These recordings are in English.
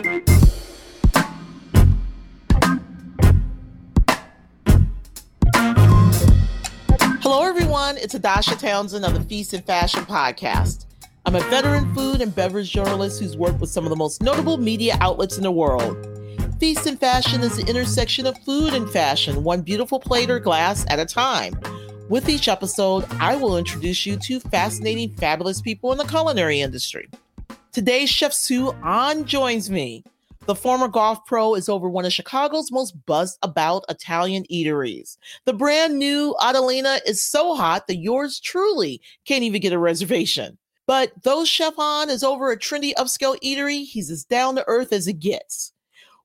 Hello, everyone. It's Audarshia Townsend of the Feast and Fashion Podcast. I'm a veteran food and beverage journalist who's worked with some of the most notable media outlets in the world. Feast and Fashion is the intersection of food and fashion, one beautiful plate or glass at a time. With each episode, I will introduce you to fascinating, fabulous people in the culinary industry. Today, Chef Soo Ahn joins me. The former golf pro is over one of Chicago's most buzzed about Italian eateries. The brand new Adalina is so hot that yours truly can't even get a reservation. But though Chef Ahn is over a trendy upscale eatery, he's as down to earth as it gets.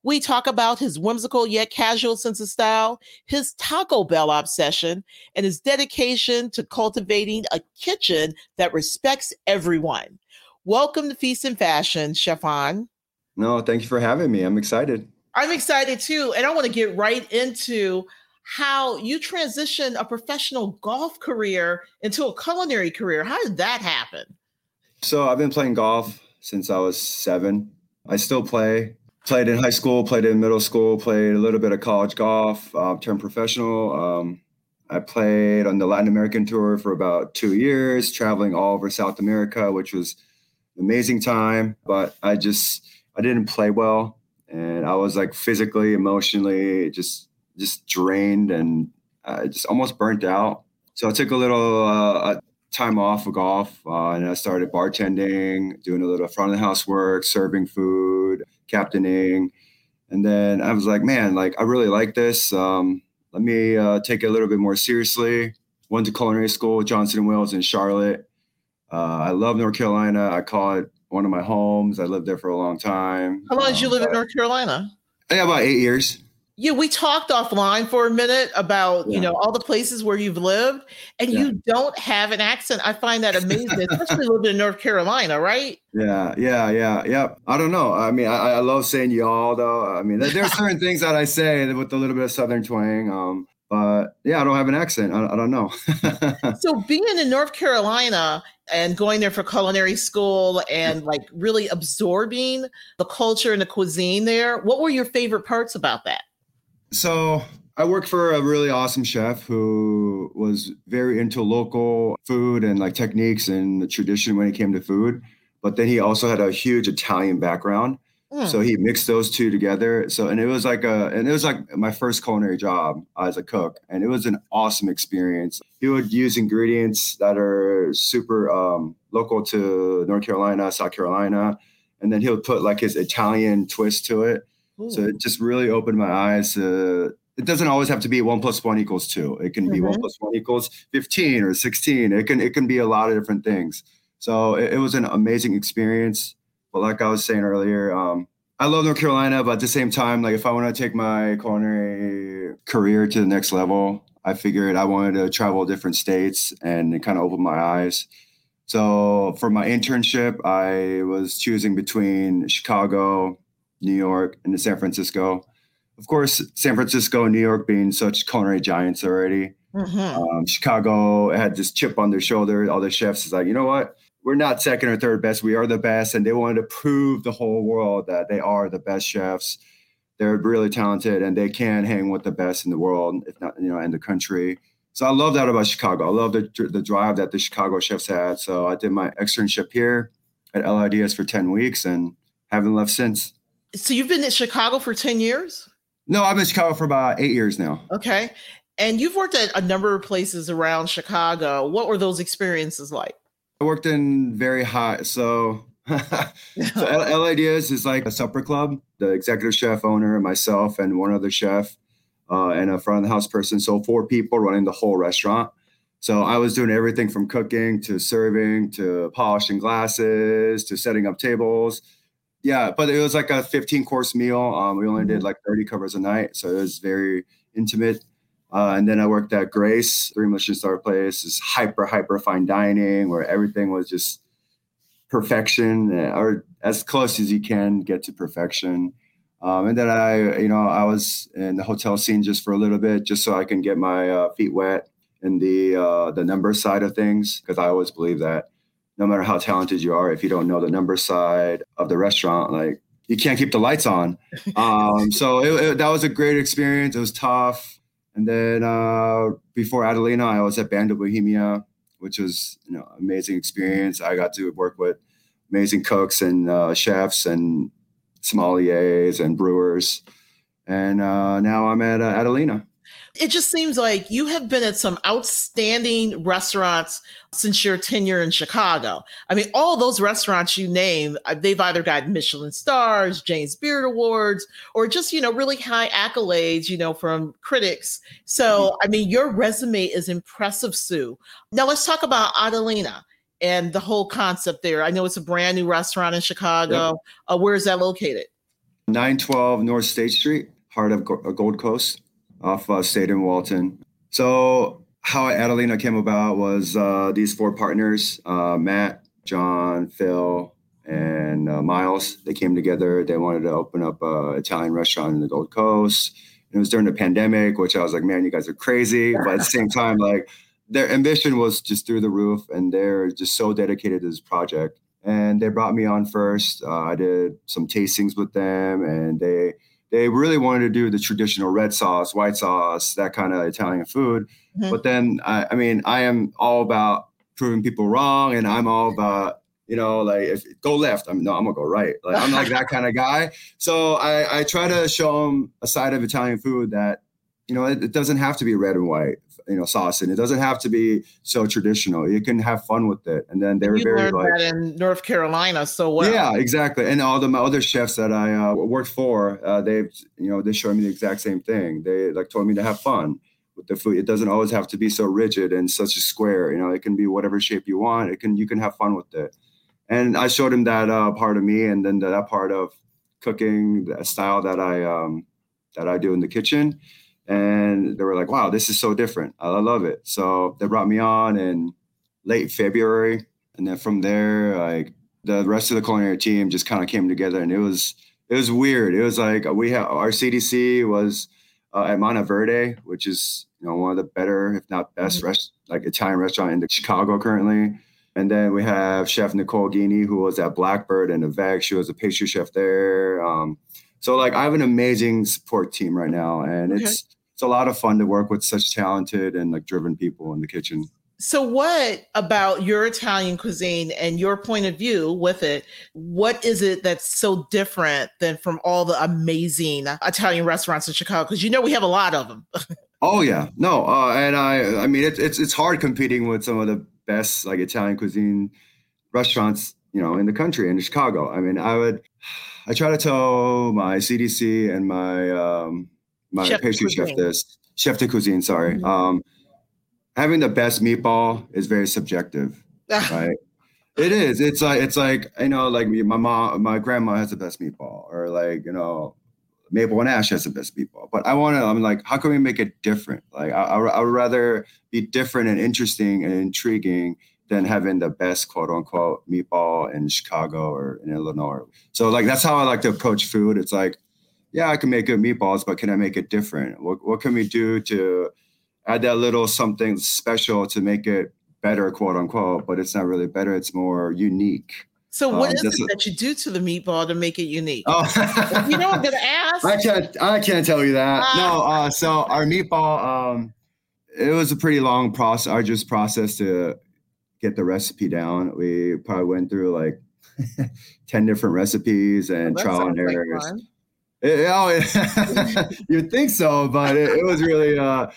We talk about his whimsical yet casual sense of style, his Taco Bell obsession, and his dedication to cultivating a kitchen that respects everyone. Welcome to Feast and Fashion, Chef Ahn. No, thank you for having me. I'm excited. I'm excited too. And I want to get right into how you transitioned a professional golf career into a culinary career. How did that happen? So I've been playing golf since I was seven. I still play. Played in high school, played in middle school, played a little bit of college golf, uh, turned professional. Um, I played on the Latin American tour for about two years, traveling all over South America, which was amazing time. But I just I didn't play well, and I was like physically, emotionally, just just drained, and I just almost burnt out. So I took a little uh, time off of golf, uh, and I started bartending, doing a little front of the house work, serving food, captaining, and then I was like, man, like I really like this. Um, let me uh, take it a little bit more seriously. Went to culinary school, Johnson and Wales in Charlotte. Uh, I love North Carolina. I call it one of my homes. I lived there for a long time. How long did you live in North Carolina? Yeah, about eight years. Yeah, we talked offline for a minute about yeah. you know all the places where you've lived, and yeah. you don't have an accent. I find that amazing, especially living in North Carolina, right? Yeah, yeah, yeah, yeah. I don't know. I mean, I, I love saying y'all though. I mean, there are certain things that I say with a little bit of Southern twang. Um, yeah, I don't have an accent. I, I don't know. so being in North Carolina and going there for culinary school and like really absorbing the culture and the cuisine there, what were your favorite parts about that? So I worked for a really awesome chef who was very into local food and like techniques and the tradition when it came to food. But then he also had a huge Italian background. Mm. So he mixed those two together. So and it was like a and it was like my first culinary job as a cook, and it was an awesome experience. He would use ingredients that are super um, local to North Carolina, South Carolina, and then he would put like his Italian twist to it. Ooh. So it just really opened my eyes to it doesn't always have to be one plus one equals two. It can mm-hmm. be one mm-hmm. plus one equals 15 or 16. It can it can be a lot of different things. So it, it was an amazing experience. But like I was saying earlier, um, I love North Carolina, but at the same time, like if I want to take my culinary career to the next level, I figured I wanted to travel different states and kind of open my eyes. So for my internship, I was choosing between Chicago, New York, and San Francisco. Of course, San Francisco and New York being such culinary giants already. Mm-hmm. Um, Chicago had this chip on their shoulder. All the chefs is like, you know what? We're not second or third best. We are the best. And they wanted to prove the whole world that they are the best chefs. They're really talented and they can hang with the best in the world, if not, you know, in the country. So I love that about Chicago. I love the, the drive that the Chicago chefs had. So I did my externship here at LIDS for 10 weeks and haven't left since. So you've been in Chicago for 10 years? No, I've been in Chicago for about eight years now. Okay. And you've worked at a number of places around Chicago. What were those experiences like? I worked in very high. So, so LIDS is like a supper club. The executive chef, owner, myself, and one other chef, uh, and a front of the house person. So four people running the whole restaurant. So I was doing everything from cooking to serving to polishing glasses to setting up tables. Yeah, but it was like a 15 course meal. Um, we only did mm-hmm. like 30 covers a night, so it was very intimate. Uh, and then I worked at Grace, three Michelin star place, is hyper, hyper fine dining where everything was just perfection uh, or as close as you can get to perfection. Um, and then I, you know, I was in the hotel scene just for a little bit, just so I can get my uh, feet wet in the uh, the number side of things, because I always believe that no matter how talented you are, if you don't know the number side of the restaurant, like you can't keep the lights on. Um, so it, it, that was a great experience. It was tough. And then uh, before Adalina, I was at Band of Bohemia, which was you know amazing experience. I got to work with amazing cooks and uh, chefs and sommeliers and brewers. And uh, now I'm at uh, Adalina. It just seems like you have been at some outstanding restaurants since your tenure in Chicago. I mean, all those restaurants you name, uh, they've either got Michelin stars, James Beard Awards, or just, you know, really high accolades, you know, from critics. So, mm-hmm. I mean, your resume is impressive, Soo. Now let's talk about Adalina and the whole concept there. I know it's a brand new restaurant in Chicago. Yep. Uh, where is that located? 912 North State Street, heart of uh, Gold Coast off uh, State and Walton. So how Adalina came about was uh, these four partners, uh, Matt, John, Phil, and uh, Miles. They came together. They wanted to open up an Italian restaurant in the Gold Coast. And it was during the pandemic, which I was like, man, you guys are crazy. But at the same time, like their ambition was just through the roof, and they're just so dedicated to this project. And they brought me on first. Uh, I did some tastings with them, and they they really wanted to do the traditional red sauce, white sauce, that kind of Italian food. Mm-hmm. But then, I, I, mean, I am all about proving people wrong, and I'm all about you know, like if go left, I'm no, I'm gonna go right. Like I'm like that kind of guy. So I, I try to show them a side of Italian food that you know it, it doesn't have to be red and white you know sauce and it doesn't have to be so traditional. You can have fun with it. And then they were you very learned like that in north carolina so well. Yeah exactly. And all the my other chefs that i uh, worked for uh, they've you know they showed me the exact same thing. They like told me to have fun with the food. It doesn't always have to be so rigid and such a square you know it can be whatever shape you want. It can you can have fun with it. And i showed him that uh, part of me and then that part of cooking the style that i um that i do in the kitchen and they were like, "Wow, this is so different. I love it." So they brought me on in late February, and then from there, like the rest of the culinary team just kind of came together, and it was it was weird. It was like we have our CDC was uh, at Monteverde, which is you know one of the better, if not best, mm-hmm. rest like Italian restaurant in Chicago currently. And then we have Chef Nicole Guini, who was at Blackbird and Avec. She was a pastry chef there. Um, so like I have an amazing support team right now, and okay. it's it's a lot of fun to work with such talented and like driven people in the kitchen. So, what about your Italian cuisine and your point of view with it? What is it that's so different than from all the amazing Italian restaurants in Chicago? Because you know we have a lot of them. oh yeah, no, uh, and I, I mean it, it's it's hard competing with some of the best like Italian cuisine restaurants, you know, in the country in Chicago. I mean, I would, I try to tell my CDC and my um, my chef pastry chef this chef de cuisine. Sorry, mm-hmm. um, having the best meatball is very subjective, right? It is. It's like it's like you know, like my mom, my grandma has the best meatball, or like you know, Maple and Ash has the best meatball. But I want to. I'm like, how can we make it different? Like, I, I, I would rather be different and interesting and intriguing than having the best quote unquote meatball in Chicago or in Illinois. So like that's how I like to approach food. It's like yeah, I can make good meatballs, but can I make it different? What, what can we do to add that little something special to make it better, quote unquote? But it's not really better; it's more unique. So, what um, is it that you do to the meatball to make it unique? Oh, you know, I'm gonna ask. I can't. I can't tell you that. Uh, no. Uh, so our meatball, um, it was a pretty long process, arduous process to get the recipe down. We probably went through like ten different recipes and well, trial and errors. Like it, oh, you'd think so, but it, it, was really, uh,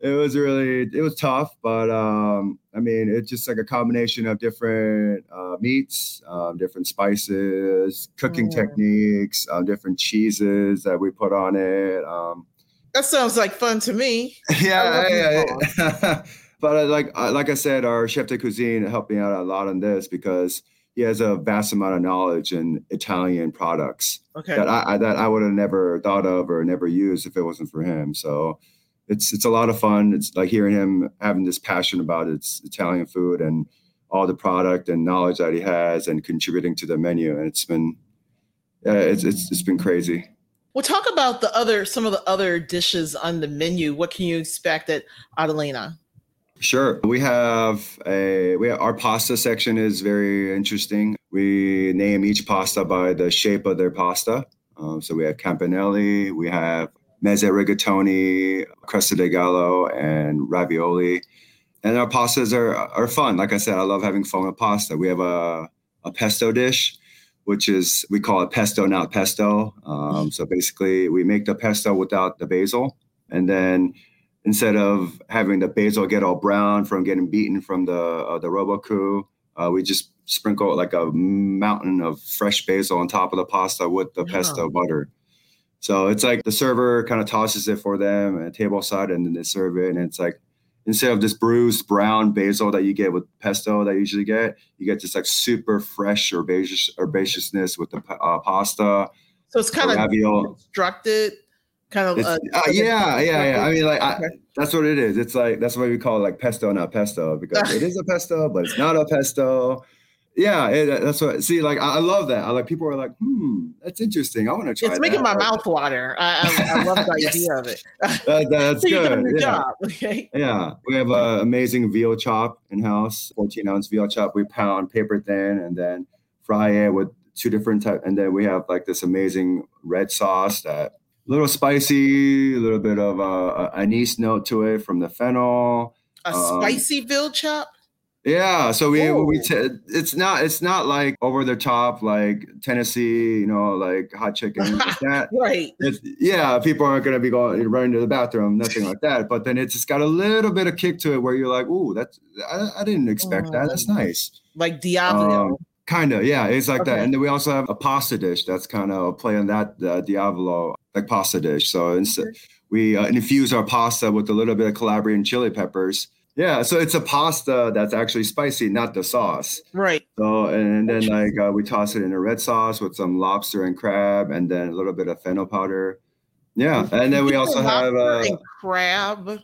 it was really, it was tough. But um, I mean, it's just like a combination of different uh, meats, um, different spices, cooking mm. techniques, um, different cheeses that we put on it. Um, that sounds like fun to me. Yeah, yeah, yeah. But like, like I said, our chef de cuisine helped me out a lot on this because he has a vast amount of knowledge in Italian products okay. that I, that I would have never thought of or never used if it wasn't for him. So it's it's a lot of fun. It's like hearing him having this passion about its Italian food and all the product and knowledge that he has and contributing to the menu. And it's been yeah, it's it's, it's been crazy. Well, talk about the other some of the other dishes on the menu. What can you expect at Adalina? Sure. We have a we have, our pasta section is very interesting. We name each pasta by the shape of their pasta. Um, so we have campanelli, we have mezze rigatoni, cresta di gallo, and ravioli. And our pastas are are fun. Like I said, I love having fun with pasta. We have a, a pesto dish, which is we call it pesto, not pesto. Um, so basically, we make the pesto without the basil, and then instead of having the basil get all brown from getting beaten from the uh, the Robot-Coupe, uh, we just sprinkle like a mountain of fresh basil on top of the pasta with the yeah. pesto butter. So it's like the server kind of tosses it for them at table side and then they serve it. And it's like instead of this bruised brown basil that you get with pesto that you usually get, you get this like super fresh herbaceous herbaceousness with the uh, pasta. So it's kind of constructed, kind of. Uh, uh, yeah, yeah, yeah. I mean, like okay. I, that's what it is. It's like that's why we call it like pesto, not pesto, because it is a pesto, but it's not a pesto yeah, it, that's what. See, like I, love that. I like people are like, hmm, that's interesting. I want to try. It. It's making my mouth water. I, I, I love the yes. idea of it. that, that's so good. yeah. Job, okay. Yeah, we have an amazing veal chop in house, 14 ounce veal chop. We pound paper thin and then fry it with two different types. And then we have like this amazing red sauce that little spicy, a little bit of a, a anise note to it from the fennel. A um, spicy veal chop. Yeah, so we Whoa. we t- it's not it's not like over the top like Tennessee, you know, like hot chicken like that. right. It's, yeah, people aren't going to be going running to the bathroom, nothing like that. But then it's just got a little bit of kick to it where you're like, "Ooh, that's I, I didn't expect that. That's nice." Like Diablo. Um, kind of, yeah, it's like okay. that. And then we also have a pasta dish that's kind of playing that uh, Diavolo like pasta dish. So instead, we uh, infuse our pasta with a little bit of Calabrian chili peppers yeah, so it's a pasta that's actually spicy, not the sauce. Right. So and then like uh, we toss it in a red sauce with some lobster and crab, and then a little bit of fennel powder. Yeah, and then we also have uh, crab.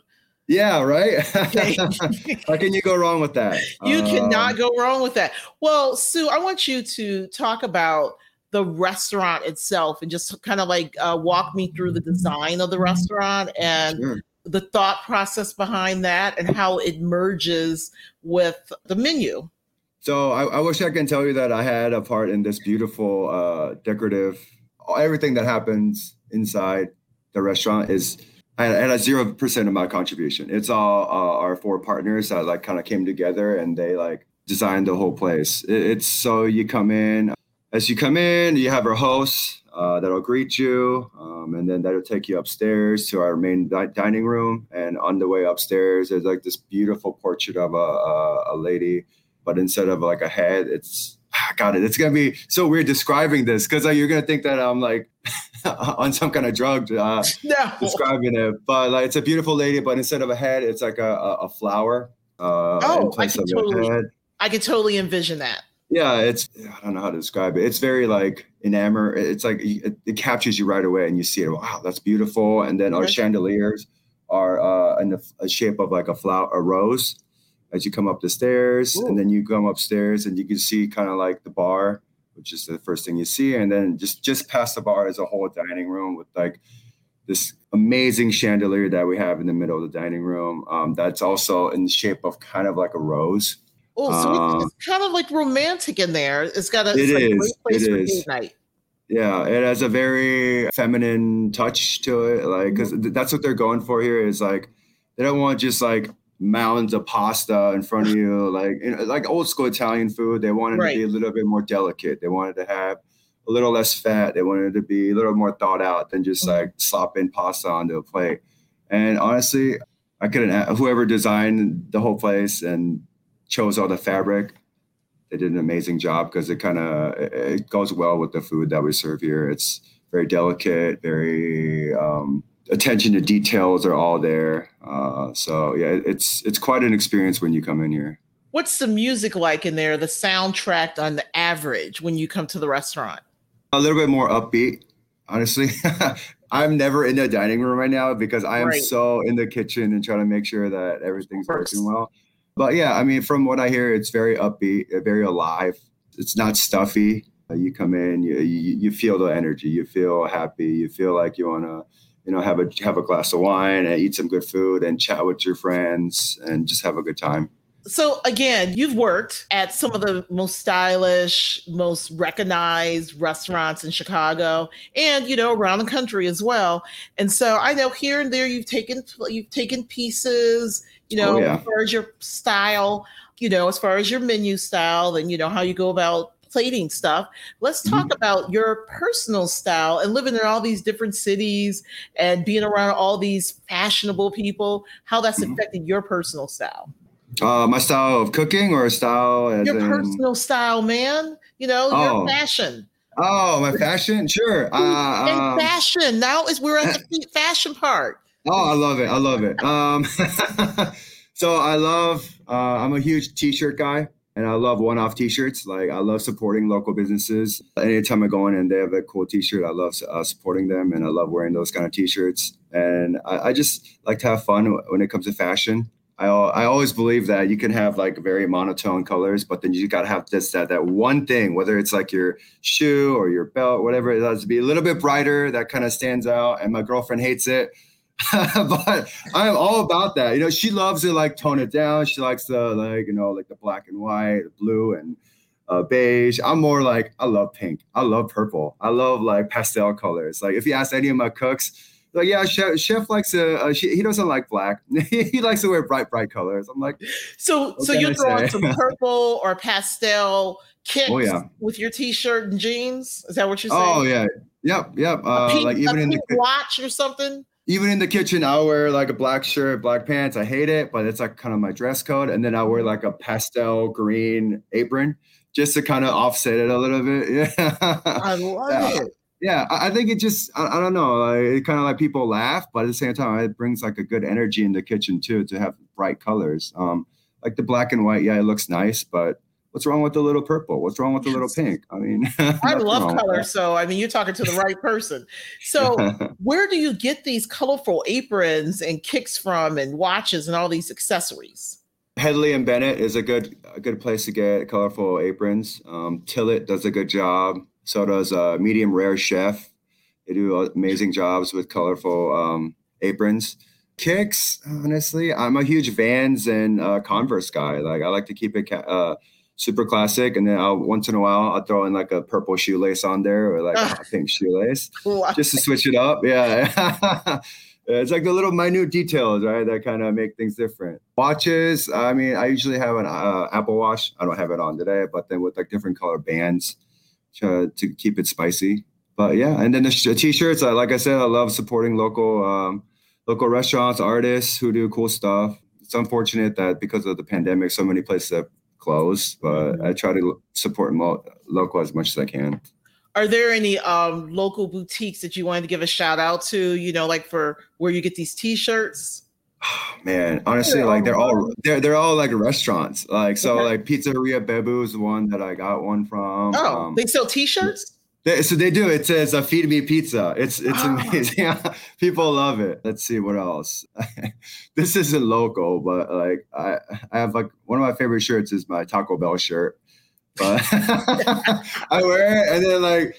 Yeah, right. How can you go wrong with that? You um, cannot go wrong with that. Well, Soo, I want you to talk about the restaurant itself and just kind of like uh, walk me through the design of the restaurant and. Sure the thought process behind that and how it merges with the menu. So I, I, wish I can tell you that I had a part in this beautiful, uh, decorative, everything that happens inside the restaurant is at a zero percent of my contribution. It's all uh, our four partners that like kind of came together and they like designed the whole place. It, it's so you come in, as you come in, you have our hosts uh, that'll greet you, um, and then that'll take you upstairs to our main di- dining room. And on the way upstairs, there's like this beautiful portrait of a, a, a lady, but instead of like a head, it's I got it. It's gonna be so weird describing this because like, you're gonna think that I'm like on some kind of drug uh, no. describing it. But like it's a beautiful lady, but instead of a head, it's like a, a, a flower. Uh, oh, I can totally, I can totally envision that yeah it's i don't know how to describe it it's very like enamored. it's like it, it captures you right away and you see it wow that's beautiful and then our chandeliers are uh in the shape of like a flower a rose as you come up the stairs Ooh. and then you come upstairs and you can see kind of like the bar which is the first thing you see and then just just past the bar is a whole dining room with like this amazing chandelier that we have in the middle of the dining room um, that's also in the shape of kind of like a rose Oh, so um, it's kind of like romantic in there. It's got a it like is, place it for night. Yeah, it has a very feminine touch to it. Like, because that's what they're going for here is like, they don't want just like mounds of pasta in front of you, like you know, like old school Italian food. They wanted right. to be a little bit more delicate. They wanted to have a little less fat. They wanted to be a little more thought out than just mm-hmm. like slopping pasta onto a plate. And honestly, I couldn't. Whoever designed the whole place and chose all the fabric. They did an amazing job because it kind of it goes well with the food that we serve here. It's very delicate, very um, attention to details are all there. Uh, so yeah, it's it's quite an experience when you come in here. What's the music like in there? The soundtrack on the average when you come to the restaurant? A little bit more upbeat, honestly. I'm never in the dining room right now because I am right. so in the kitchen and trying to make sure that everything's working well. But yeah, I mean, from what I hear, it's very upbeat, uh, very alive. It's not stuffy. Uh, you come in, you, you, you feel the energy, you feel happy, you feel like you want to, you know, have a have a glass of wine and eat some good food and chat with your friends and just have a good time. So again, you've worked at some of the most stylish, most recognized restaurants in Chicago and you know around the country as well. And so I know here and there you've taken you've taken pieces, you know, oh, yeah. as far as your style, you know, as far as your menu style and you know how you go about plating stuff. Let's talk mm-hmm. about your personal style and living in all these different cities and being around all these fashionable people, how that's mm-hmm. affected your personal style. Uh, my style of cooking or style as your in... personal style, man. You know, oh. your fashion. Oh, my fashion, sure. Uh, and um, fashion. Now is we're at the fashion part. Oh, I love it. I love it. Um, so I love. Uh, I'm a huge t-shirt guy, and I love one-off t-shirts. Like I love supporting local businesses. Anytime I go in and they have a cool t-shirt, I love uh, supporting them, and I love wearing those kind of t-shirts. And I, I just like to have fun when it comes to fashion. I, I always believe that you can have like very monotone colors, but then you got to have this that that one thing, whether it's like your shoe or your belt, whatever it has to be a little bit brighter that kind of stands out. And my girlfriend hates it, but I'm all about that. You know, she loves to like tone it down. She likes the like you know like the black and white, blue and uh, beige. I'm more like I love pink. I love purple. I love like pastel colors. Like if you ask any of my cooks like, yeah, chef, chef likes to. Uh, she, he doesn't like black. he likes to wear bright, bright colors. I'm like, so, so you throw on some purple or pastel kicks oh, yeah. with your t-shirt and jeans. Is that what you're saying? Oh yeah, yep, yep. Uh, pink, like even in the watch or something. Even in the kitchen, I'll wear like a black shirt, black pants. I hate it, but it's like kind of my dress code. And then I'll wear like a pastel green apron just to kind of offset it a little bit. Yeah, I love yeah. it yeah i think it just i, I don't know like, it kind of like people laugh but at the same time it brings like a good energy in the kitchen too to have bright colors um like the black and white yeah it looks nice but what's wrong with the little purple what's wrong with the little pink i mean i love color so i mean you're talking to the right person so where do you get these colorful aprons and kicks from and watches and all these accessories Hedley and Bennett is a good a good place to get colorful aprons. Um, Tilit does a good job. So does uh, Medium Rare Chef. They do amazing jobs with colorful um, aprons. Kicks, honestly, I'm a huge Vans and uh, Converse guy. Like I like to keep it uh, super classic, and then I'll once in a while I'll throw in like a purple shoelace on there or like a pink shoelace just to switch it up. Yeah. it's like the little minute details, right, that kind of make things different. Watches, I mean, I usually have an uh, Apple Watch. I don't have it on today, but then with like different color bands to, to keep it spicy. But yeah, and then the t-shirts. I, like I said, I love supporting local um, local restaurants, artists who do cool stuff. It's unfortunate that because of the pandemic, so many places have closed. But mm-hmm. I try to support mo- local as much as I can. Are there any um, local boutiques that you wanted to give a shout out to? You know, like for where you get these T-shirts. Oh, man, honestly, like they're all they're they're all like restaurants. Like so, okay. like Pizzeria Bebu is the one that I got one from. Oh, um, they sell T-shirts. They, so they do. It says uh, "Feed Me Pizza." It's it's oh. amazing. People love it. Let's see what else. this isn't local, but like I I have like one of my favorite shirts is my Taco Bell shirt. But I wear it, and then like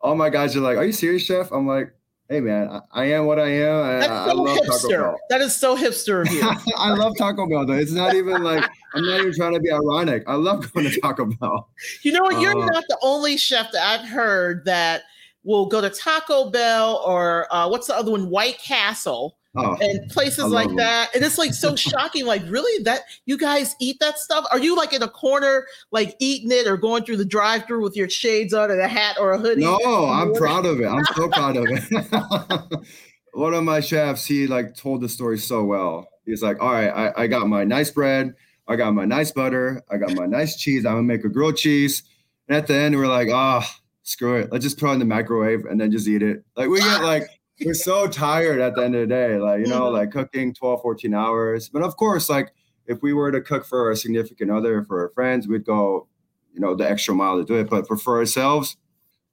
all my guys are like, "Are you serious, chef?" I'm like, hey man, I, I, am what I am. That's I, so I hipster. That is so hipster of you. I love Taco Bell though. It's not even like I'm not even trying to be ironic. I love going to Taco Bell. You know what? You're uh, not the only chef that I've heard that will go to Taco Bell or uh, what's the other one? White Castle Oh, and places like them. that. And it's like so shocking. Like, really, that you guys eat that stuff? Are you like in a corner, like eating it or going through the drive through with your shades on and a hat or a hoodie? No, I'm proud of it. I'm so proud of it. One of my chefs, he like told the story so well. He's like, all right, I, I got my nice bread, I got my nice butter, I got my nice cheese. I'm gonna make a grilled cheese. And at the end, we're like, ah, oh, screw it. Let's just put it in the microwave and then just eat it. Like we get like we're so tired at the end of the day like you know like cooking 12 14 hours. But of course like if we were to cook for a significant other for our friends we'd go you know the extra mile to do it. But for, for ourselves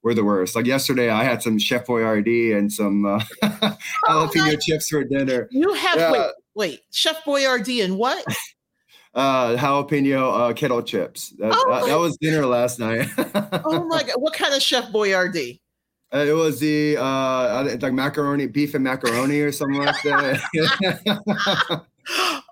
we're the worst. Like yesterday i had some chef boyardee and some uh, oh, jalapeno chips for dinner. You have yeah. wait wait chef boyardee and what? Uh jalapeno uh, kettle chips. That, oh that, that was dinner last night. Oh my god what kind of chef boyardee uh, it was the uh, like macaroni, beef and macaroni, or something like that.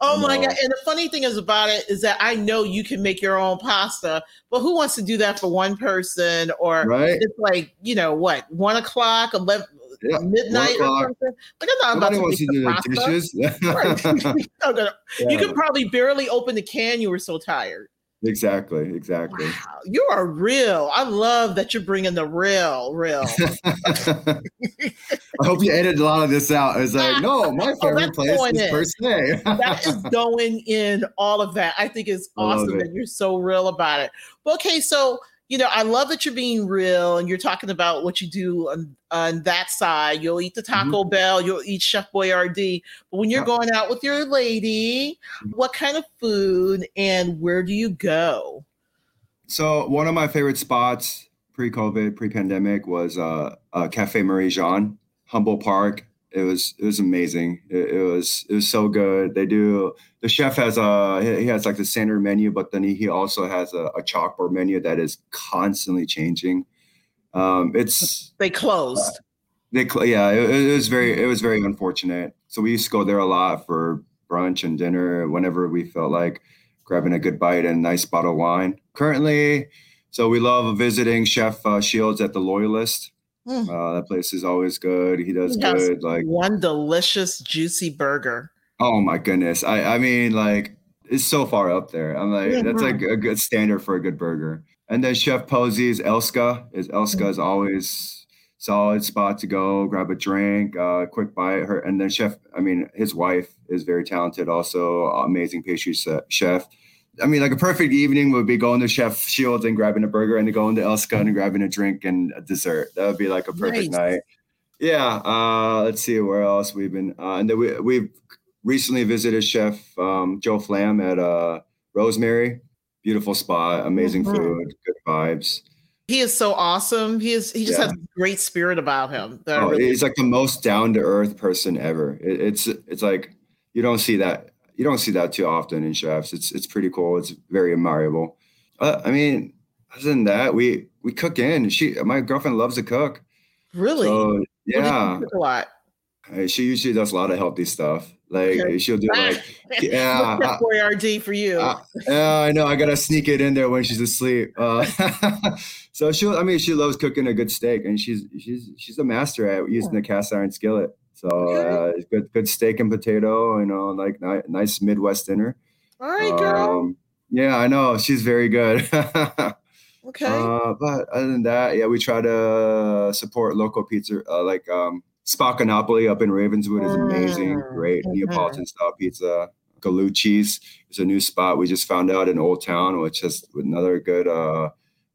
Oh my god! And the funny thing is about it is that I know you can make your own pasta, but who wants to do that for one person? Or right? it's like you know what, one o'clock, eleven, yeah, midnight or something. Like I'm not about to, to do the dishes. yeah. You could probably barely open the can. You were so tired. Exactly, exactly. Wow, you are real. I love that you're bringing the real, real. I hope you edited a lot of this out. It's like, no, my oh, favorite oh, place is per se. that is going in all of that. I think it's awesome that you're so real about it. But okay, so you know, I love that you're being real and you're talking about what you do on, on that side. You'll eat the mm-hmm. Taco mm-hmm. Bell, you'll eat Chef Boyardee. But when you're going out with your lady, mm-hmm. what kind of food and where do you go? So one of my favorite spots pre-COVID, pre-pandemic was uh, uh, Cafe Marie-Jeanne, Humboldt Park it was it was amazing. It, it, was it was so good. They do the chef has a he has like the standard menu, but then he, he also has a, a chalkboard menu that is constantly changing. Um, it's they closed. Uh, they yeah, it, it, was very it was very unfortunate. So we used to go there a lot for brunch and dinner whenever we felt like grabbing a good bite and a nice bottle of wine. Currently, so we love visiting Chef uh, Shields at the Loyalist. Mm. Uh, that place is always good. He does he good. Like one delicious, juicy burger. Oh my goodness! I I mean, like it's so far up there. I'm like, yeah, that's like a good standard for a good burger. And then Chef Posey's Elske is Elske mm. is always solid spot to go grab a drink, uh, quick bite. Her and then Chef. I mean, his wife is very talented, also amazing pastry chef. I mean, like a perfect evening would be going to Chef Shields and grabbing a burger, and then going to Elske and grabbing a drink and a dessert. That would be like a perfect nice. night. Yeah. Uh, let's see where else we've been. Uh, and then we we've recently visited Chef um, Joe Flamm at uh, Rosemary. Beautiful spot, amazing mm-hmm. food, good vibes. He is so awesome. He is. He just yeah. has great spirit about him. Oh, really- he's like the most down to earth person ever. It, it's it's like you don't see that you don't see that too often in chefs. It's it's pretty cool. It's very admirable. Uh, I mean, other than that, we we cook in. She my girlfriend loves to cook. Really? So, yeah. a lot. She usually does a lot of healthy stuff. Like okay. she'll do like yeah. Boyardee for you. Uh, yeah, I know. I gotta sneak it in there when she's asleep. Uh, so she'll. I mean, she loves cooking a good steak, and she's she's she's a master at using the cast iron skillet. So uh, good, good steak and potato. You know, like ni- nice Midwest dinner. All right, girl. Um, yeah, I know she's very good. okay. Uh, but other than that, yeah, we try to support local pizza, uh, like um, Spaccanapoli up in Ravenswood is amazing, mm, great mm-hmm. Neapolitan style pizza. Gallucci's is a new spot we just found out in Old Town, which is another good uh,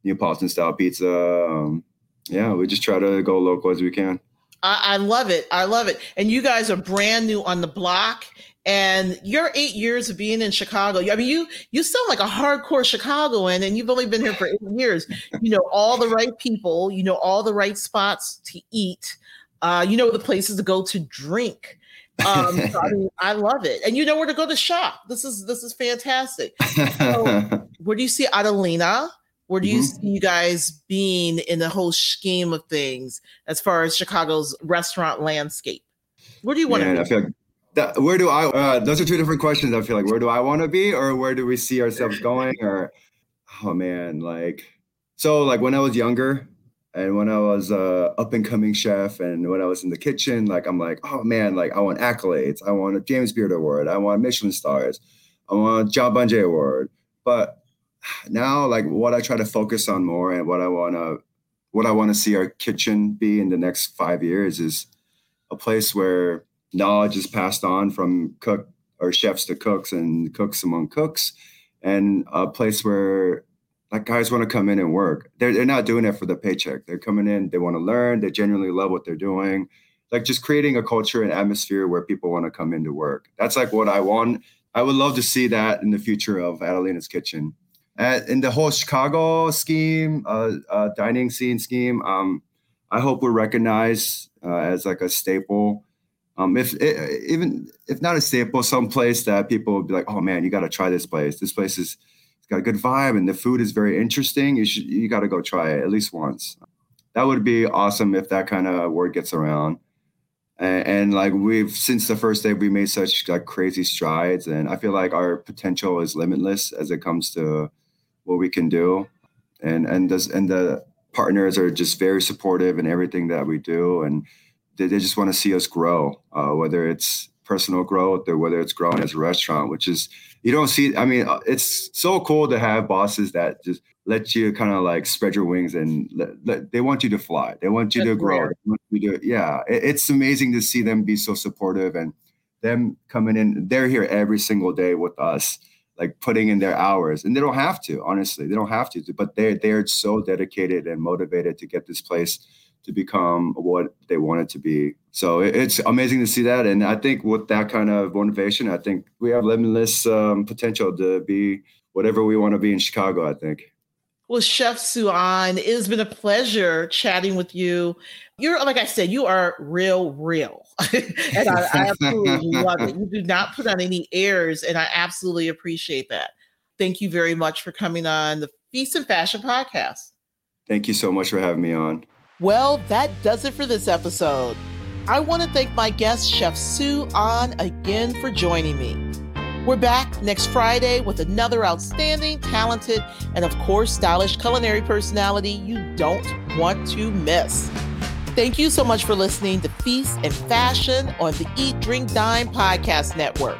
Neapolitan style pizza. Um, yeah, we just try to go local as we can. I, I love it. I love it. And you guys are brand new on the block and your eight years of being in Chicago, I mean, you you sound like a hardcore Chicagoan, and you've only been here for eight years. You know all the right people, you know all the right spots to eat, uh, you know the places to go to drink. Um, so, I mean, I love it, and you know where to go to shop. This is this is fantastic. So, where do you see Adalina? Where do you mm-hmm. see you guys being in the whole scheme of things as far as Chicago's restaurant landscape? Where do you want to be? I feel like that, where do I, uh, those are two different questions. I feel like, where do I want to be or where do we see ourselves going? Or, oh man, like, so like when I was younger and when I was uh, up and coming chef and when I was in the kitchen, like, I'm like, oh man, like I want accolades. I want a James Beard Award. I want Michelin stars. I want a Jean Banchet Award. But now like what I try to focus on more and what I want to what I want to see our kitchen be in the next 5 years is a place where knowledge is passed on from cook or chefs to cooks and cooks among cooks and a place where like guys want to come in and work. They're, they're not doing it for the paycheck. They're coming in, they want to learn, they genuinely love what they're doing. Like just creating a culture and atmosphere where people want to come into work. That's like what I want. I would love to see that in the future of Adalina's Kitchen at, in the whole Chicago scheme, uh, uh, dining scene scheme, um, I hope we're recognized uh, as like a staple. Um, if it, even if not a staple, some place that people would be like, "Oh man, you got to try this place. This place is it's got a good vibe and the food is very interesting. You should you got to go try it at least once." That would be awesome if that kind of word gets around. and, and, like we've since the first day we made such like crazy strides and i feel like our potential is limitless as it comes to what we can do and and this and the partners are just very supportive in everything that we do and they, they just want to see us grow uh, whether it's personal growth or whether it's growing as a restaurant which is you don't see i mean uh, it's so cool to have bosses that just let you kind of like spread your wings and let, let, they want you to fly. They want you That's to grow. You to, yeah, it, it's amazing to see them be so supportive and them coming in. They're here every single day with us, like putting in their hours, and they don't have to. Honestly, they don't have to, but they're they're so dedicated and motivated to get this place to become what they want it to be. So it's amazing to see that, and I think with that kind of motivation, I think we have limitless um, potential to be whatever we want to be in Chicago. I think. Well, Chef Soo Ahn, it has been a pleasure chatting with you. You're, like I said, you are real, real. and I, I absolutely love it. You do not put on any airs, and I absolutely appreciate that. Thank you very much for coming on the Feast and Fashion podcast. Thank you so much for having me on. Well, that does it for this episode. I want to thank my guest, Chef Soo Ahn, again for joining me. We're back next Friday with another outstanding, talented, and of course, stylish culinary personality you don't want to miss. Thank you so much for listening to Feast and Fashion on the Eat, Drink, Dine podcast network.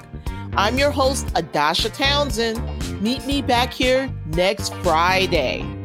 I'm your host, Audarshia Townsend. Meet me back here next Friday.